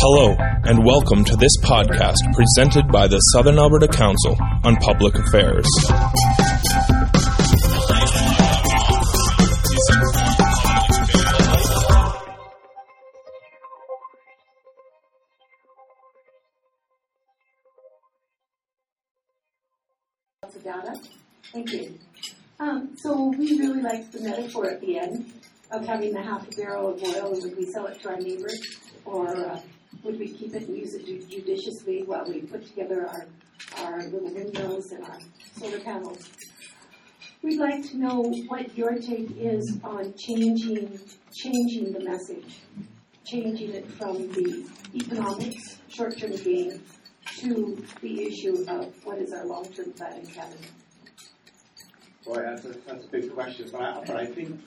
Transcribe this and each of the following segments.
Hello, and welcome to this podcast presented by the Southern Alberta Council on Public Affairs. Thank you. Um, so we really like the metaphor at the end of having the half a barrel of oil, and would we sell it to our neighbors, or uh, would we keep it and use it judiciously while we put together our, our little windmills and our solar panels? We'd like to know what your take is on changing changing the message, changing it from the economics, short-term gain, to the issue of what is our long-term plan in Canada. Boy, that's a, that's a big question, but I, but I think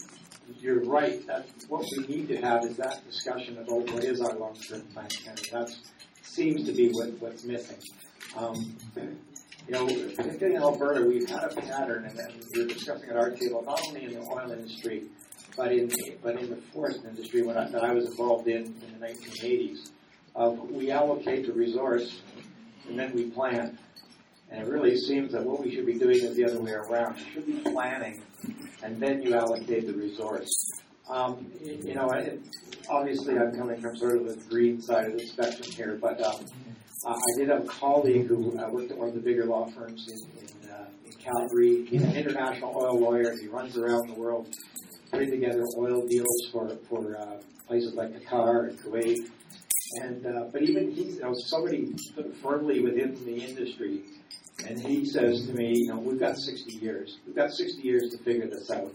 you're right. That what we need to have is that discussion about what is our long-term plan Canada. That seems to be what, what's missing. Um, you know, particularly in Alberta, we've had a pattern, and, and we are discussing at our table, not only in the oil industry, but in but in the forest industry when I, that I was involved in in the 1980s. Of we allocate the resource and then we plan. And it really seems that what we should be doing is the other way around. We should be planning, and then you allocate the resource. Um, you know, I, obviously I'm coming from sort of the green side of the spectrum here, but um, I did have a colleague who uh, worked at one of the bigger law firms in, in, uh, in Calgary. He's an international oil lawyer. He runs around the world putting together oil deals for, for uh, places like Qatar and Kuwait and uh, but even he's you know, somebody firmly within the industry, and he says to me, you know, we've got 60 years. We've got 60 years to figure this out.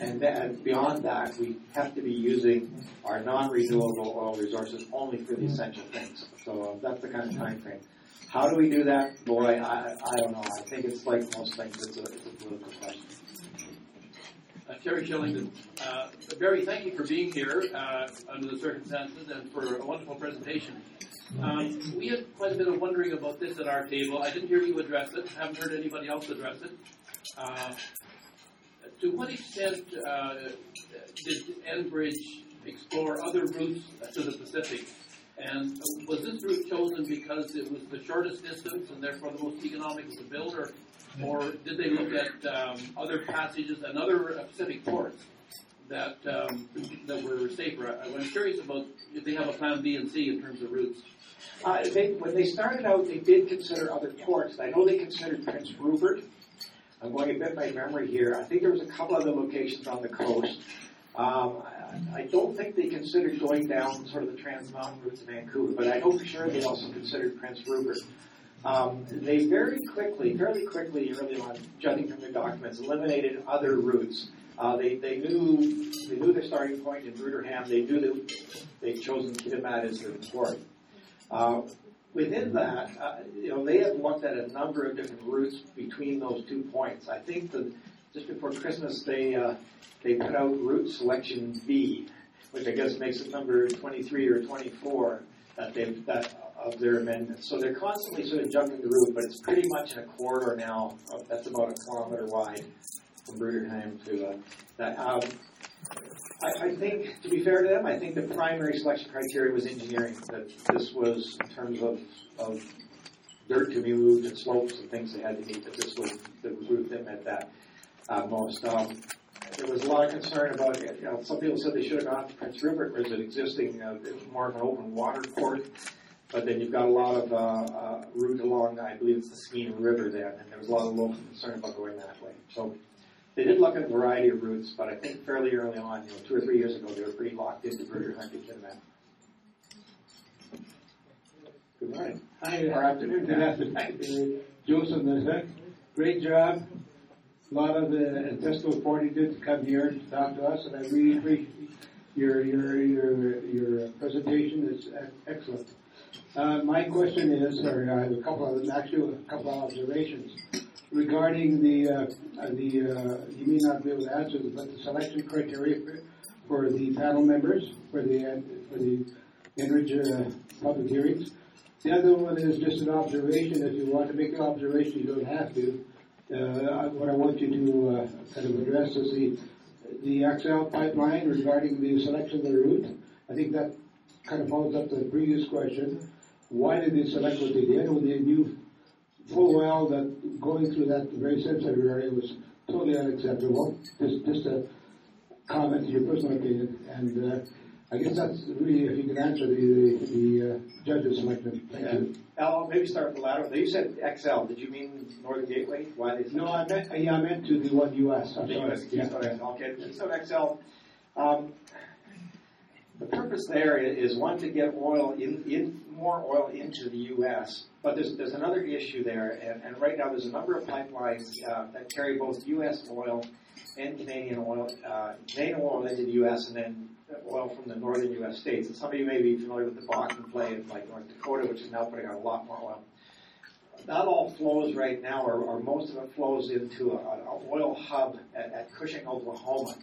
And then beyond that, we have to be using our non-renewable oil resources only for the essential things. So uh, that's the kind of time frame. How do we do that? Boy, I, I don't know. I think it's like most things, it's a, it's a political question. Uh, Terry Shillington. Uh, Barry, thank you for being here uh, under the circumstances and for a wonderful presentation. Um, we had quite a bit of wondering about this at our table. I didn't hear you address it. I Haven't heard anybody else address it. Uh, to what extent uh, did Enbridge explore other routes to the Pacific? And was this route chosen because it was the shortest distance and therefore the most economical to build, or or did they look at um, other passages and other Pacific ports that um, that were safer? I'm curious about if they have a plan B and C in terms of routes. Uh, they, when they started out, they did consider other ports. I know they considered Prince Rupert. I'm going a bit by memory here. I think there was a couple other locations on the coast. Um, I, I don't think they considered going down sort of the Trans Mountain route to Vancouver, but I know for sure they also considered Prince Rupert. Um, they very quickly, fairly quickly, early on, judging from their documents, eliminated other routes. Uh, they, they knew they knew their starting point in Bruderheim. They knew that they'd chosen Kitimat as their port. Uh, within that, uh, you know, they have looked at a number of different routes between those two points. I think that just before Christmas, they uh, they put out route selection B, which I guess makes it number 23 or 24 that they've that of their amendments. So they're constantly sort of jumping the route, but it's pretty much in a corridor now that's about a kilometer wide from Bruderheim to uh, that. Um, I, I, think, to be fair to them, I think the primary selection criteria was engineering. That this was in terms of, of dirt to be moved and slopes and things they had to meet. That this was the route that met that uh, most. Um, there was a lot of concern about. You know, some people said they should have gone to Prince Rupert, where an existing, uh, more of an open water port. But then you've got a lot of uh, uh, route along, I believe it's the Skeena River then, and there was a lot of local concern about going that way. So they did look at a variety of routes, but I think fairly early on, you know, two or three years ago, they were pretty locked into Bruderheim to Kitimat. Good morning. Hi, or afternoon. Good afternoon. Joseph Nazek. Great job. A lot of the intestinal fortitude to come here to talk to us, and I really appreciate your your your your presentation. is excellent. Uh, my question is, or I have a couple of actually a couple of observations regarding the uh, the uh, you may not be able to answer, but the selection criteria for, the panel members for the for the Enbridge uh, public hearings. The other one is just an observation. If you want to make an observation, you don't have to. Uh, what I want you to uh, kind of address is the the XL pipeline regarding the selection of the route. I think that kind of follows up the previous question. Why did they select what they did when they knew full well that going through that very sensitive area was totally unacceptable? Just, just a comment to your personal opinion. And uh, I guess that's really, if you can answer the, the, the uh, judge's selection. Thank you. Al, maybe start with the latter. You said XL. Did you mean Northern Gateway? Why they? No, I meant, yeah, I meant to the one US. I'm The sorry. US Yeah. XL. Okay, Keystone XL. Um, the purpose there is one to get oil in, in more oil into the U.S. But there's there's another issue there, and, and right now there's a number of pipelines uh, that carry both U.S. oil and Canadian oil, uh, Canadian oil into the U.S. and then oil from the northern U.S. states. And some of you may be familiar with the Bakken play in like North Dakota, which is now putting out a lot more oil. That all flows right now, or, or most of it flows into a, a oil hub at, at Cushing, Oklahoma.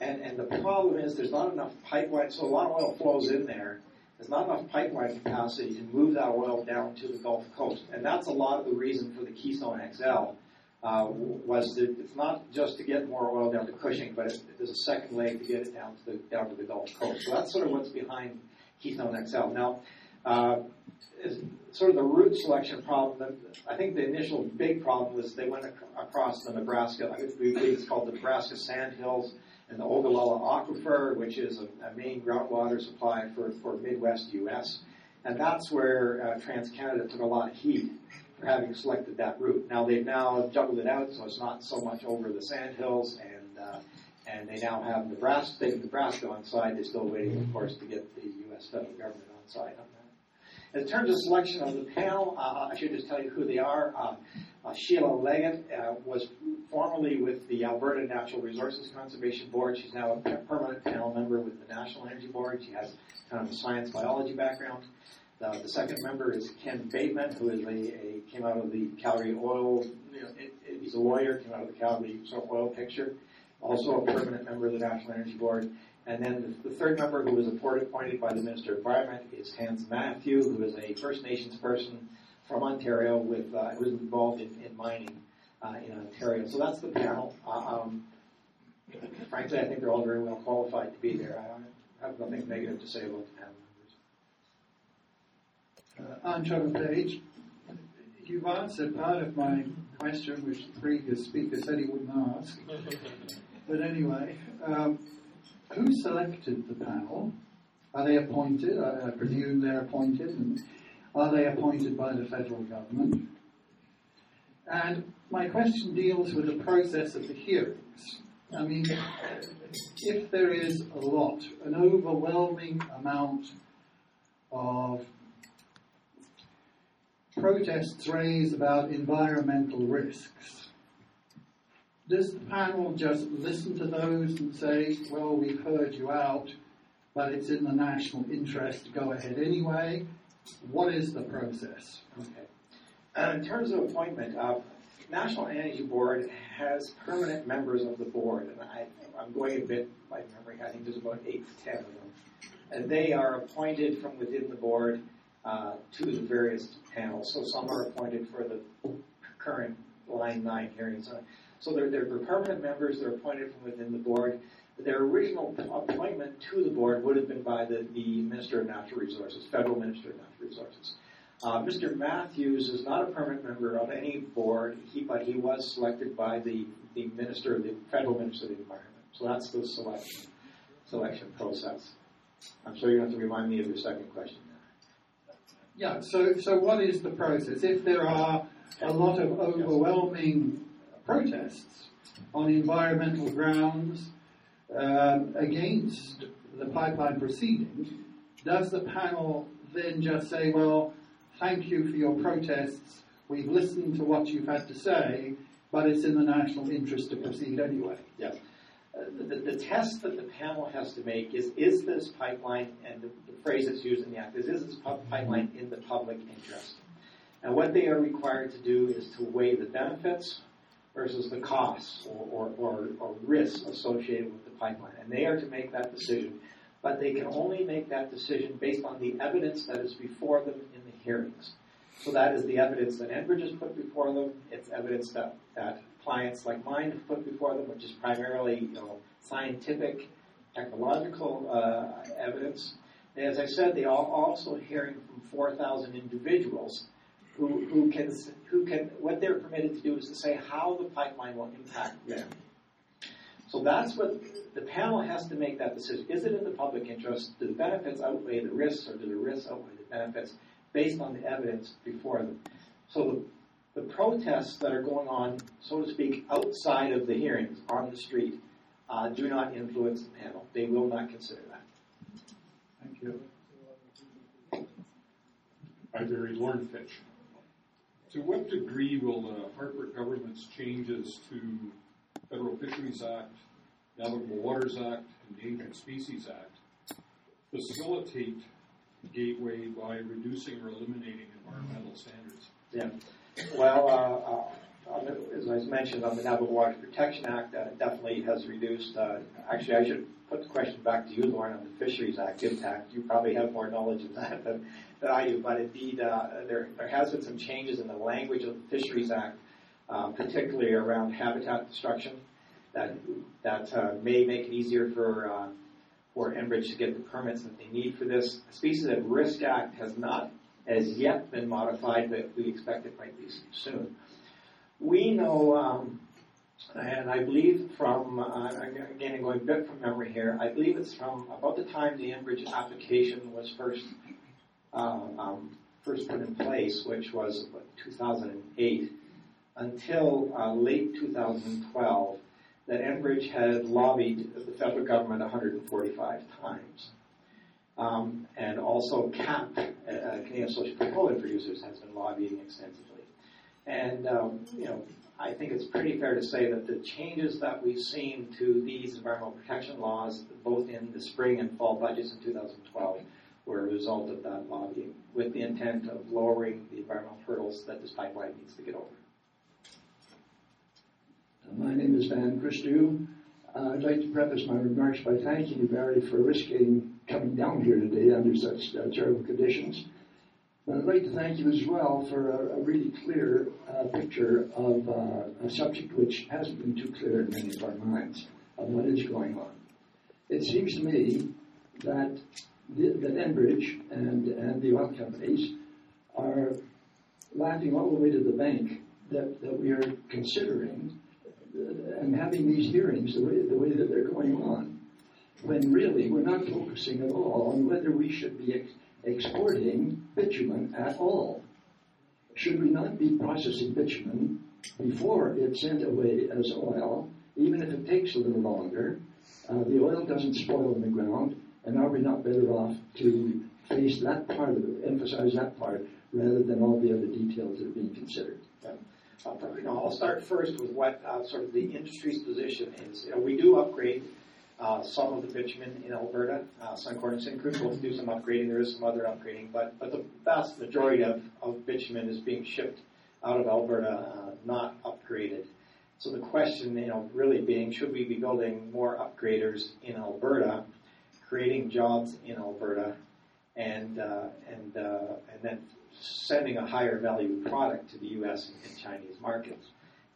And, and the problem is there's not enough pipeline, so a lot of oil flows in there. There's not enough pipeline capacity to move that oil down to the Gulf Coast. And that's a lot of the reason for the Keystone XL. Uh, was that it's not just to get more oil down to Cushing, but it, there's a second leg to get it down to the down to the Gulf Coast. So that's sort of what's behind Keystone XL. Now, uh, sort of the route selection problem. I think the initial big problem was they went ac- across the Nebraska. I believe it's called the Nebraska Sandhills and the Ogallala Aquifer, which is a, a main groundwater supply for, for Midwest U.S. And that's where uh, TransCanada took a lot of heat for having selected that route. Now they've now juggled it out, so it's not so much over the Sandhills, and uh, and they now have Nebraska, state of Nebraska on side. They're still waiting, of course, to get the U.S. federal government on side on that. In terms of selection of the panel, uh, I should just tell you who they are. Uh, uh, Sheila Leggett uh, was formerly with the Alberta Natural Resources Conservation Board. She's now a permanent panel member with the National Energy Board. She has kind of a science biology background. Uh, the second member is Ken Bateman, who is a, a came out of the Calgary oil. You know, it, it, he's a lawyer, came out of the Calgary oil picture. Also a permanent member of the National Energy Board. And then the, the third member, who was appointed, appointed by the Minister of Environment, is Hans Matthew, who is a First Nations person from Ontario, with uh, who is involved in, in mining uh, in Ontario. So that's the panel. Uh, um, frankly, I think they're all very well qualified to be there. I have nothing negative to say about the panel members. Uh, I'm Trevor Page. You've answered part of my question, which the previous speaker said he wouldn't ask. But anyway, um, who selected the panel? Are they appointed? I, I presume they're appointed. And are they appointed by the federal government? And my question deals with the process of the hearings. I mean, if there is a lot, an overwhelming amount of protests raised about environmental risks, does the panel just listen to those and say, well, we've heard you out, but it's in the national interest to go ahead anyway? What is the process? Okay. Uh, in terms of appointment, uh, National Energy Board has permanent members of the board, and I, I'm going a bit by memory. I think there's about eight to ten of them, and they are appointed from within the board uh, to the various panels. So some are appointed for the current line nine hearings. Uh, So they're, they're permanent members. They're appointed from within the board. Their original appointment to the board would have been by the, the Minister of Natural Resources, Federal Minister of Natural Resources. Uh, Mr. Matthews is not a permanent member of any board, he, but he was selected by the, the Minister, the Federal Minister of the Environment. So that's the selection selection process. I'm sure you have to remind me of your second question. Yeah, so, so what is the process? If there are a lot of overwhelming protests on environmental grounds um, against the pipeline proceeding, does the panel then just say, well, thank you for your protests, we've listened to what you've had to say, but it's in the national interest to proceed anyway? Yes. Uh, the, the test that the panel has to make is, is this pipeline, and the, the phrase that's used in the act is, is this pipeline in the public interest? And what they are required to do is to weigh the benefits versus the costs or, or, or, or risks associated with the pipeline. And they are to make that decision. But they can only make that decision based on the evidence that is before them in the hearings. So that is the evidence that Enbridge has put before them. It's evidence that, that clients like mine have put before them, which is primarily you know, scientific, technological uh, evidence. As I said, they are also hearing from 4,000 individuals who, who can, who can, what they're permitted to do is to say how the pipeline will impact them. So that's what the panel has to make that decision. Is it in the public interest? Do the benefits outweigh the risks, or do the risks outweigh the benefits based on the evidence before them? So the, the protests that are going on, so to speak, outside of the hearings on the street uh, do not influence the panel. They will not consider that. Thank you. Hi, Barry Lauren Fitch. To what degree will the Harper government's changes to Federal Fisheries Act, Navigable Waters Act, and Endangered Species Act facilitate Gateway by reducing or eliminating environmental standards? Yeah. Well, uh, uh, as I mentioned on the Navigable Waters Protection Act, uh, definitely has reduced. Uh, actually, I should put the question back to you, Lauren, on the Fisheries Act impact. You probably have more knowledge of that than, than I do, but indeed, uh, there, there has been some changes in the language of the Fisheries Act, uh, particularly around habitat destruction, that that uh, may make it easier for uh, for Enbridge to get the permits that they need for this. The Species at Risk Act has not as yet been modified, but we expect it might be soon. We know um, and I believe from, uh, again, going a bit from memory here, I believe it's from about the time the Enbridge application was first uh, um, first put in place, which was what, 2008, until uh, late 2012, that Enbridge had lobbied the federal government 145 times. Um, and also CAPP, uh, Canadian Association of Petroleum Producers, has been lobbying extensively. And, um, you know, I think it's pretty fair to say that the changes that we've seen to these environmental protection laws, both in the spring and fall budgets in 2012, were a result of that lobbying with the intent of lowering the environmental hurdles that this pipeline needs to get over. My name is Van Christou. Uh, I'd like to preface my remarks by thanking you, Barry, for risking coming down here today under such uh, terrible conditions. But I'd like to thank you as well for a, a really clear uh, picture of uh, a subject which hasn't been too clear in many of our minds of what is going on. It seems to me that the, that Enbridge and, and the oil companies are laughing all the way to the bank that, that we are considering uh, and having these hearings the way, the way that they're going on. When really we're not focusing at all on whether we should be ex- exporting bitumen at all. Should we not be processing bitumen before it's sent away as oil, even if it takes a little longer? Uh, the oil doesn't spoil in the ground, and are we not better off to face that part of it, emphasize that part, rather than all the other details that are being considered? Uh, you know, I'll start first with what uh, sort of the industry's position is. You know, we do upgrade uh, some of the bitumen in Alberta. Uh, Suncor and Syncrude both do some upgrading. There is some other upgrading, but, but the vast majority of, of bitumen is being shipped out of Alberta, uh, not upgraded. So the question, you know, really being, should we be building more upgraders in Alberta, creating jobs in Alberta, and uh, and uh, and then sending a higher value product to the U.S. and, and Chinese markets?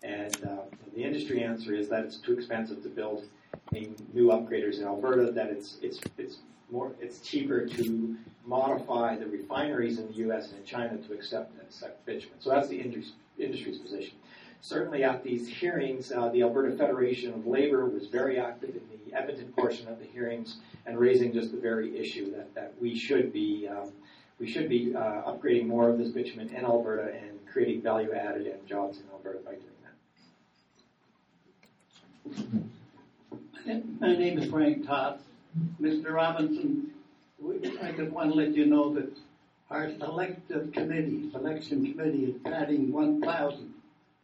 And uh, the industry answer is that it's too expensive to build new upgraders in Alberta, that it's it's it's more it's cheaper to modify the refineries in the U.S. and in China to accept, accept bitumen. So that's the industry, industry's position. Certainly, at these hearings, uh, the Alberta Federation of Labor was very active in the Edmonton portion of the hearings and raising just the very issue that, that we should be um, we should be uh, upgrading more of this bitumen in Alberta and creating value added and jobs in Alberta by doing that. My name is Frank Todd. Mr. Robinson, I just want to let you know that our selective committee, selection committee is batting 1,000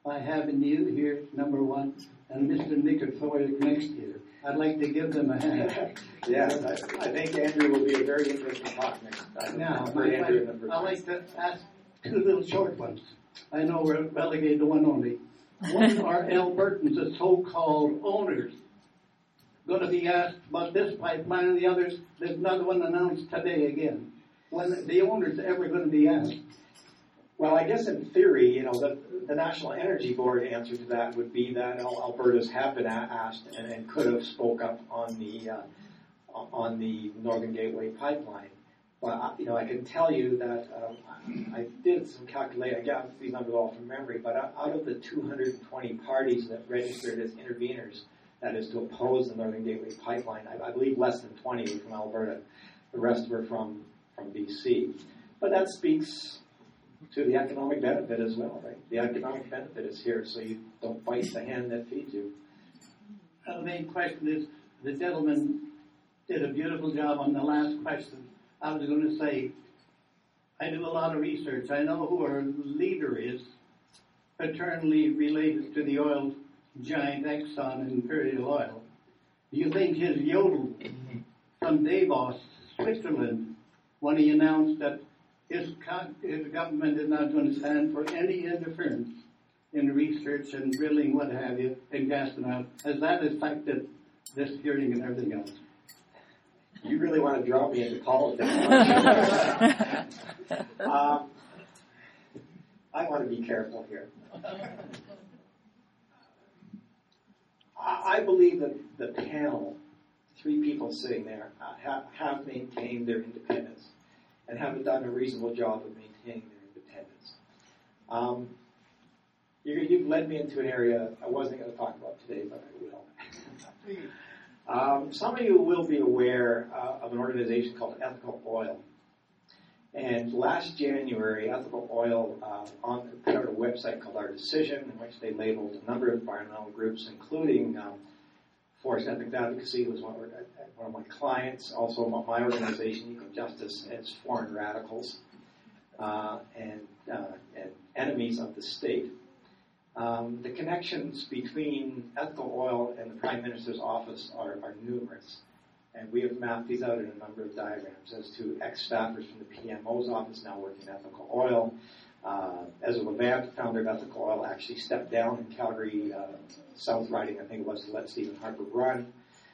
by having you here, number one, and Mr. Nikiforuk next year. I'd like to give them a hand. yeah, I, I, think Andrew will be a very interesting talk next time. Now, I'd like to ask two little short ones. I know we're relegated to one only. One are Albertans, the so-called owners going to be asked about this pipeline and the others. There's another one announced today again. When the owner's ever going to be asked? Well, I guess in theory, you know, the, the National Energy Board answer to that would be that Alberta's have been asked and, and could have spoke up on the uh, on the Northern Gateway pipeline. But, you know, I can tell you that um, I did some calculating, I got these numbers all from memory, but out of the 220 parties that registered as interveners, that is to oppose the Northern Gateway Pipeline, I, I believe less than 20 were from Alberta. The rest were from, from BC. But that speaks to the economic benefit as well, right? The economic benefit is here, so you don't bite the hand that feeds you. Uh, The main question is, the gentleman did a beautiful job on the last question. I was going to say, I do a lot of research. I know who our leader is, paternally related to the oil giant Exxon and Imperial Oil. Do you think his yodel from Davos, Switzerland, when he announced that his, co- his government is not going to stand for any interference in research and drilling, what have you, in gas and oil, has that affected this hearing and everything else? You really want to draw me into politics. um, I want to be careful here. I, I believe that the panel, three people sitting there, uh, have, have maintained their independence and have done a reasonable job of maintaining their independence. Um, you, you've led me into an area I wasn't going to talk about today, but I will. Um, some of you will be aware uh, of an organization called Ethical Oil. And last January, Ethical Oil uh, on, put out a website called Our Decision, in which they labeled a number of environmental groups, including um, Forest Ethics Advocacy, was one, of- one of my clients, also my organization, Eco Justice, as foreign radicals uh, and, uh, and enemies of the state. Um, the connections between ethical oil and the Prime Minister's office are, are numerous. And we have mapped these out in a number of diagrams as to ex-staffers from the PMO's office now working in ethical oil. Uh, Ezra Levant, founder of Ethical Oil, actually stepped down in Calgary, uh, South Riding, I think it was, to let Stephen Harper run.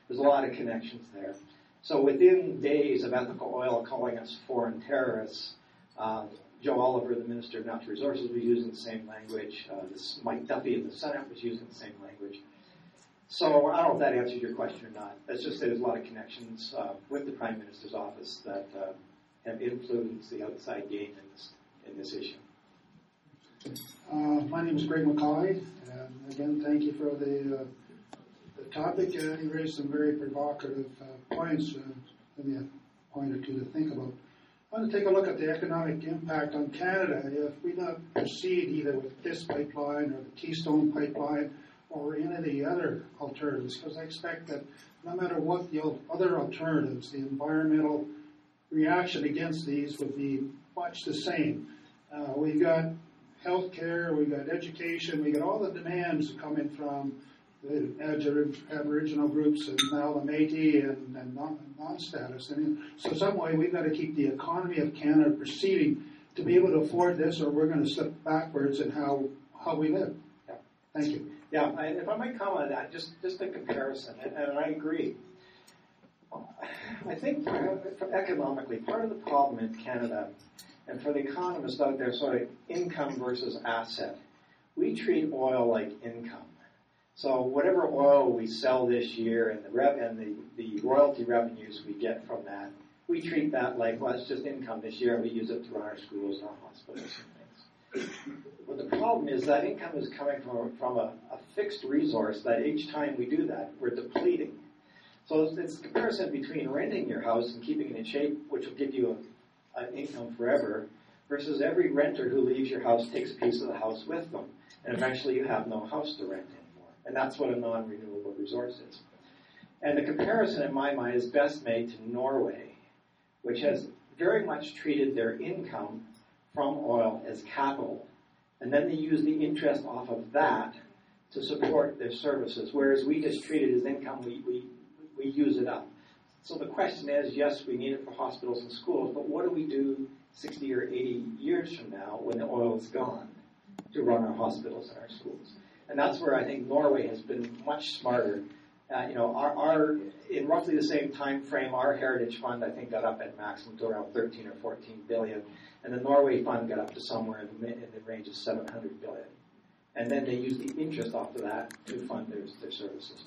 There's a lot of connections there. So within days of Ethical Oil calling us foreign terrorists, uh, Joe Oliver, the Minister of Natural Resources, was using the same language. Uh, this Mike Duffy in the Senate was using the same language. So I don't know if that answers your question or not. Let's just say there's a lot of connections uh, with the Prime Minister's office that uh, have influenced the outside game in this, in this issue. Uh, my name is Greg McCauley, and again, thank you for the, uh, the topic. Uh, you raised some very provocative uh, points. Uh, give me a point or two to think about. I want to take a look at the economic impact on Canada if we not proceed either with this pipeline or the Keystone pipeline or any of the other alternatives, because I expect that no matter what the other alternatives, the environmental reaction against these would be much the same. Uh, we got healthcare, we've got education, we've got all the demands coming from the Abor- Aboriginal groups and now the Métis and, and non- non-status. So some way we've got to keep the economy of Canada proceeding to be able to afford this, or we're going to slip backwards in how how we live. Yeah. Thank you. Yeah, and if I might comment on that, just, just a comparison, and, and I agree. I think economically, part of the problem in Canada, and for the economists out there, sort of income versus asset, we treat oil like income. So whatever oil we sell this year and the rev- and the, the royalty revenues we get from that, we treat that like, well, it's just income this year, and we use it to run our schools and our hospitals But the problem is that income is coming from, from a, a fixed resource that each time we do that, we're depleting. So it's, it's a comparison between renting your house and keeping it in shape, which will give you an income forever, versus every renter who leaves your house takes a piece of the house with them, and eventually you have no house to rent anymore. And that's what a non-renewable resource is. And the comparison in my mind is best made to Norway, which has very much treated their income from oil as capital. And then they use the interest off of that to support their services, whereas we just treat it as income, we, we, we use it up. So the question is, yes, we need it for hospitals and schools, but what do we do 60 or 80 years from now when the oil is gone to run our hospitals and our schools? And that's where I think Norway has been much smarter. Uh, you know, our, our in roughly the same time frame, our heritage fund I think got up at maximum to around 13 or 14 billion, and the Norway fund got up to somewhere in the, in the range of 700 billion. And then they use the interest off of that to fund their, their services.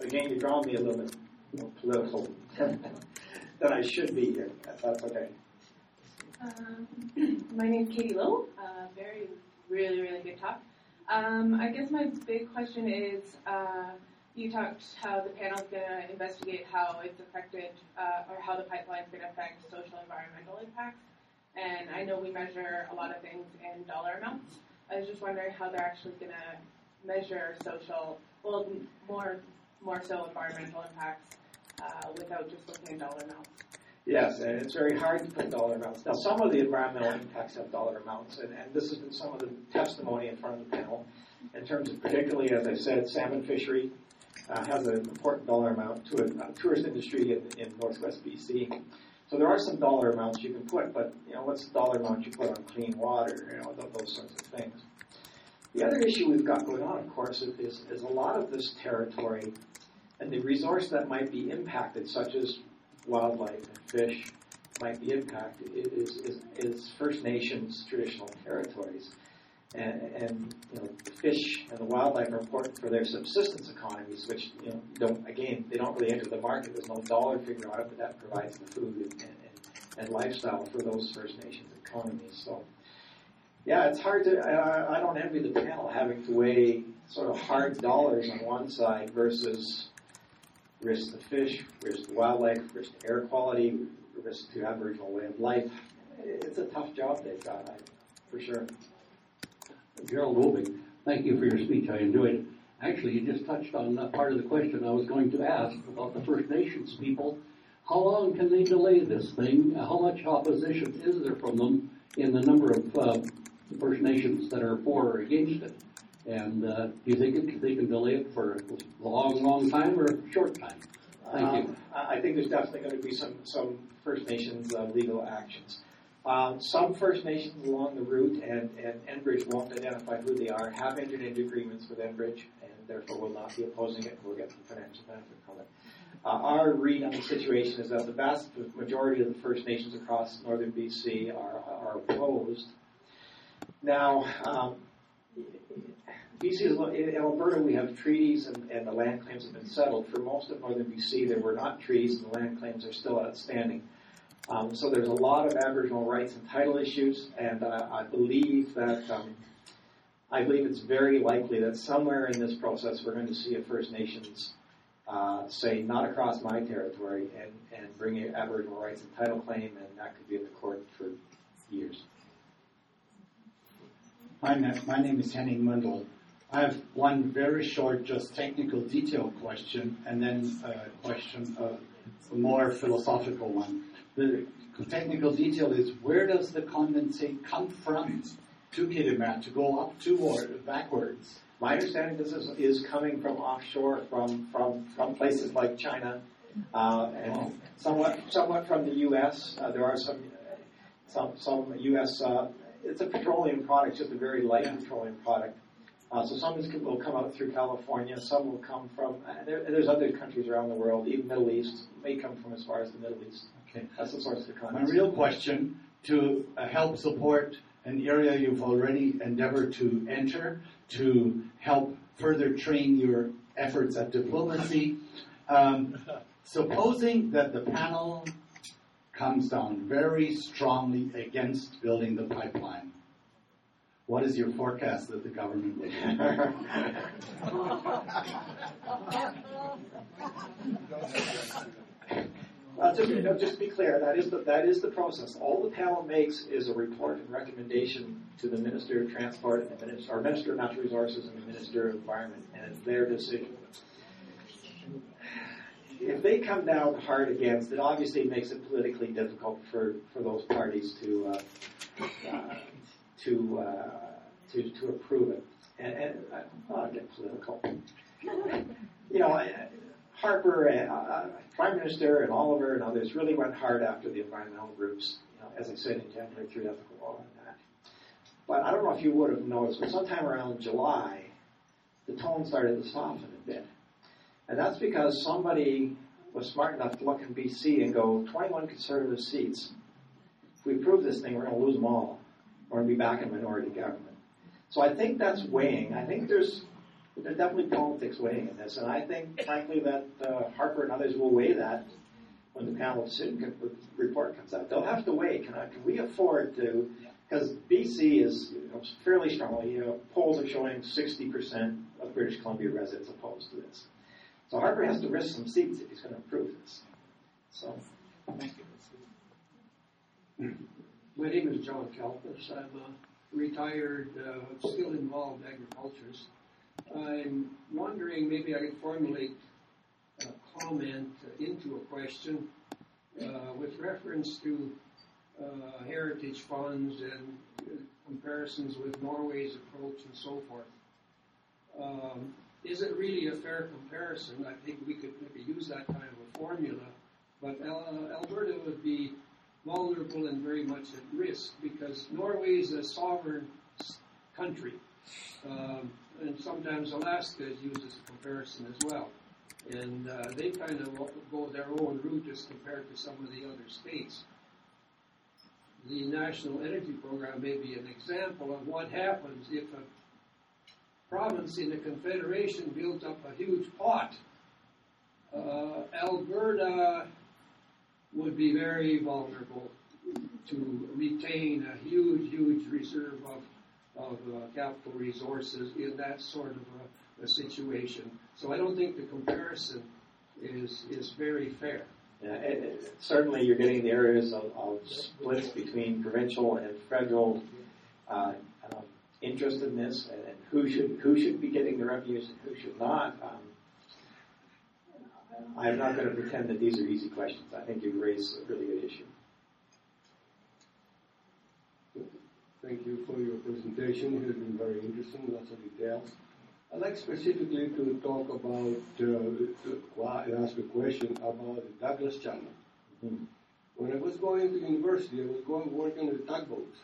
Again, you're drawing me a little bit more political than I should be here. That's okay. Um, my is Katie Lowe. Uh, very, really, really good talk. Um, I guess my big question is, uh, you talked how the panel's going to investigate how it's affected, uh, or how the pipeline's going to affect social environmental impacts. And I know we measure a lot of things in dollar amounts. I was just wondering how they're actually going to measure social, well, more, more so environmental impacts uh, without just looking at dollar amounts. Yes, and it's very hard to put dollar amounts. Now, some of the environmental impacts have dollar amounts, and, and this has been some of the testimony in front of the panel in terms of particularly, as I said, salmon fishery uh, has an important dollar amount to a, a tourist industry in, in northwest BC. So there are some dollar amounts you can put, but you know, what's the dollar amount you put on clean water? You know, those sorts of things. The other issue we've got going on, of course, is, is a lot of this territory and the resource that might be impacted, such as wildlife and fish, might be impacted, is, is, is First Nations traditional territories. And, and, you know, the fish and the wildlife are important for their subsistence economies, which you know don't again they don't really enter the market. There's no dollar figure on it, but that provides the food and, and, and lifestyle for those First Nations economies. So yeah, it's hard to. I, I don't envy the panel having to weigh sort of hard dollars on one side versus risk to fish, risk to wildlife, risk to air quality, risk to Aboriginal way of life. It's a tough job they've got, I, for sure. Gerald Wobing, thank you for your speech. I enjoyed it. Actually, you just touched on that part of the question I was going to ask about the First Nations people. How long can they delay this thing? How much opposition is there from them in the number of uh, First Nations that are for or against it? And uh, do you think it, they can delay it for a long, long time or a short time? Thank um, you. I think there's definitely going to be some, some First Nations uh, legal actions. Um, some First Nations along the route, and, and Enbridge won't identify who they are, have entered into agreements with Enbridge, and therefore will not be opposing it, and will get the financial benefit from it. Uh, our read on the situation is that the vast majority of the First Nations across northern BC are, are opposed. Now, um, BC in Alberta, we have treaties and, and, the land claims have been settled. For most of northern BC, there were not treaties and the land claims are still outstanding. Um, so there's a lot of Aboriginal rights and title issues, and uh, I believe that um, I believe it's very likely that somewhere in this process we're going to see a First Nations uh, say not across my territory and, and bring an Aboriginal rights and title claim, and that could be in the court for years. My, my name is Henning Mundel. I have one very short, just technical detail question, and then a question, a more philosophical one. The technical detail is where does the condensate come from to Kitimat to go up to or backwards? My understanding this is, is coming from offshore, from, from, from places like China, uh, and somewhat somewhat from the U.S. Uh, there are some some some U.S. Uh, it's a petroleum product, just a very light petroleum product. Uh, so some of this will come out through California, some will come from, uh, there, there's other countries around the world, even Middle East, may come from as far as the Middle East. Okay. That's the source of the content. My real question, to uh, help support an area you've already endeavored to enter, to help further train your efforts at diplomacy, um, supposing that the panel comes down very strongly against building the pipeline, what is your forecast that the government will do? Uh, just, just to be clear, that is the that is the process. All the panel makes is a report and recommendation to the Minister of Transport and the Minister, or Minister of Natural Resources and the Minister of Environment, and it's their decision. If they come down hard against it, obviously makes it politically difficult for, for those parties to uh, uh, to, uh, to, to approve it. And, and uh, I'll get political. you know, Harper and uh, uh, Prime Minister and Oliver and others really went hard after the environmental groups. You know, as I said in January through Ethical Oil and that. But I don't know if you would have noticed, but sometime around July, the tone started to soften a bit. And that's because somebody was smart enough to look in BC and go, 21 conservative seats. If we approve this thing, we're going to lose them all or be back in minority government. So I think that's weighing. I think there's there's definitely politics weighing in this, and I think, frankly, that uh, Harper and others will weigh that when the panel decision report comes out. They'll have to weigh, can, I, can we afford to, because BC is you know, fairly strongly, you know, polls are showing 60% of British Columbia residents opposed to this. So Harper has to risk some seats if he's going to approve this. So, thank you. My name is John Kalpas. I'm a retired, uh, still involved agriculturist. I'm wondering maybe I could formulate a comment into a question uh, with reference to uh, heritage funds and comparisons with Norway's approach and so forth. Um, is it really a fair comparison? I think we could maybe use that kind of a formula, but uh, Alberta would be vulnerable and very much at risk because Norway is a sovereign country. Um, and sometimes Alaska is used as a comparison as well. And uh, they kind of go their own route as compared to some of the other states. The National Energy Program may be an example of what happens if a province in a confederation builds up a huge pot. Uh, Alberta would be very vulnerable to retain a huge, huge reserve of of uh, capital resources in that sort of a, a, situation. So I don't think the comparison is is very fair. Yeah, it, it, certainly you're getting the areas of, of, splits between provincial and federal uh, um, interest in this, and, and, who should who should be getting the revenues and who should not. Um, I'm not going to pretend that these are easy questions. I think you raise a really good issue. Thank you for your presentation. It has been very interesting, lots of details. I'd like specifically to talk about, uh, ask a question about the Douglas Channel. Mm-hmm. When I was going to university, I was going working with tugboats.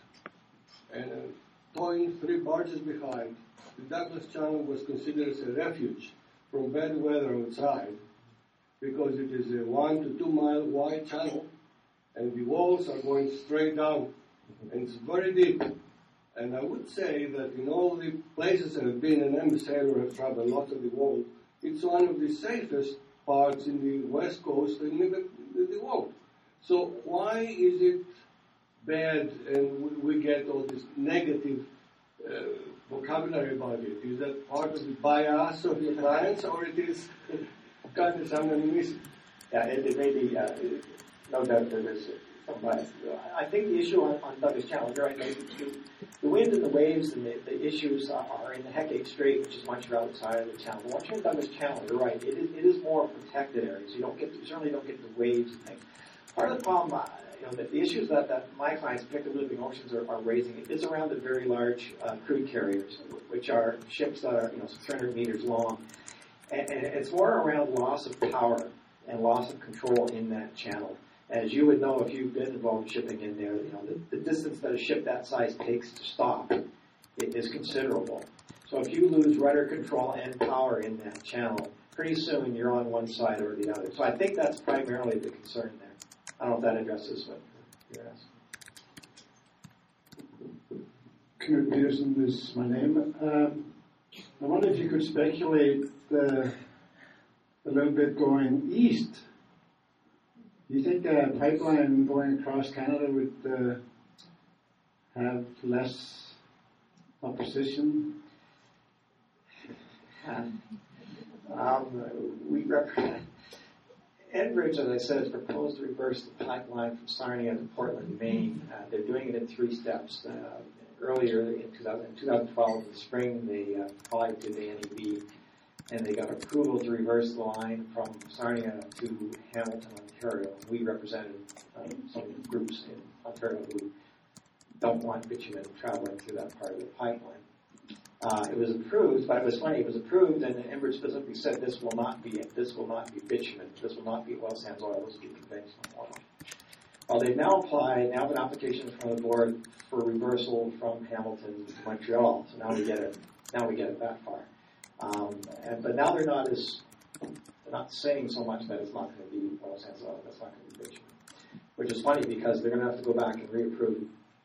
And uh, towing three barges behind, the Douglas Channel was considered as a refuge from bad weather outside because it is a one to two mile wide channel and the walls are going straight down and it's very deep. And I would say that in all the places have been, an I'm I've traveled a lot of the world, it's one of the safest parts in the west coast in the, the world. So why is it bad and we get all this negative uh, vocabulary about it? Is that part of the bias of your clients or it is kind of something missing? Yeah, it, it may be, uh, no doubt there is but I think the issue on, on Douglas Channel, right, the, the wind and the waves and the, the issues are in the Hecate Strait, which is much outside of the channel. Once you're in Douglas Channel, you're right, it is, it is more protected areas. You don't get, you certainly don't get the waves and things. Part of the problem, uh, you know, the, the issues that, that my clients, particularly Living Oceans, are, are raising is around the very large uh, crude carriers, which are ships that are, you know, 300 meters long. And, and it's more around loss of power and loss of control in that channel. As you would know if you've been involved in shipping in there, you know, the, the distance that a ship that size takes to stop it is considerable. So if you lose rudder control and power in that channel, pretty soon you're on one side or the other. So I think that's primarily the concern there. I don't know if that addresses what you're asking. Knut Peterson is my name. Um, I wonder if you could speculate uh, a little bit going east do you think a pipeline going across Canada would uh, have less opposition? Um, we represent Enbridge, as I said, has proposed to reverse the pipeline from Sarnia to Portland, Maine. Uh, they're doing it in three steps. Uh, earlier in, 2000, in 2012, in the spring, they uh, applied to the NEB and they got approval to reverse the line from Sarnia to Hamilton, Ontario. We represented um, some groups in Ontario who don't want bitumen traveling through that part of the pipeline. Uh, it was approved, but it was funny. It was approved, and Enbridge specifically said this will not be this will not be bitumen. This will not be oil sands oil. This will be conventional oil. Well, they've now applied. Now an application from the board for reversal from Hamilton to Montreal. So now we get it. Now we get it that far. Um, and, but now they're not as they're not saying so much that it's not going to be oil. That's not going to be bitumen. Which is funny because they're going to have to go back and reapprove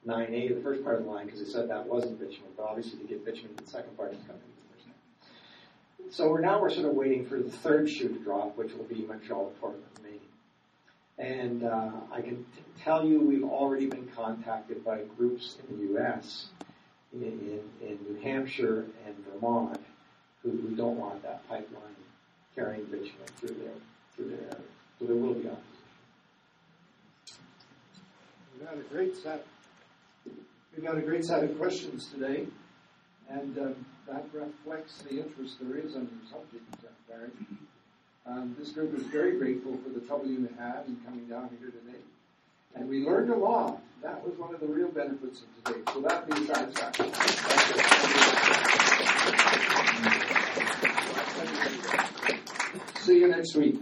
9A, the first part of the line, because they said that wasn't bitumen. But obviously, to get bitumen, the second part is coming the first time. So we're now we're sort of waiting for the third shoe to drop, which will be Montreal, Portland, Maine. And uh, I can t- tell you we've already been contacted by groups in the U.S., in, in, in New Hampshire and Vermont, who don't want that pipeline carrying bitumen through their, through their area. So there will be opposition. We've got a great set. We've had a great set of questions today, and um, that reflects the interest there is on your subject, uh, Barry. Um, this group is very grateful for the trouble you had in coming down here today, and we learned a lot. That was one of the real benefits of today. So that means satisfaction. See you next week.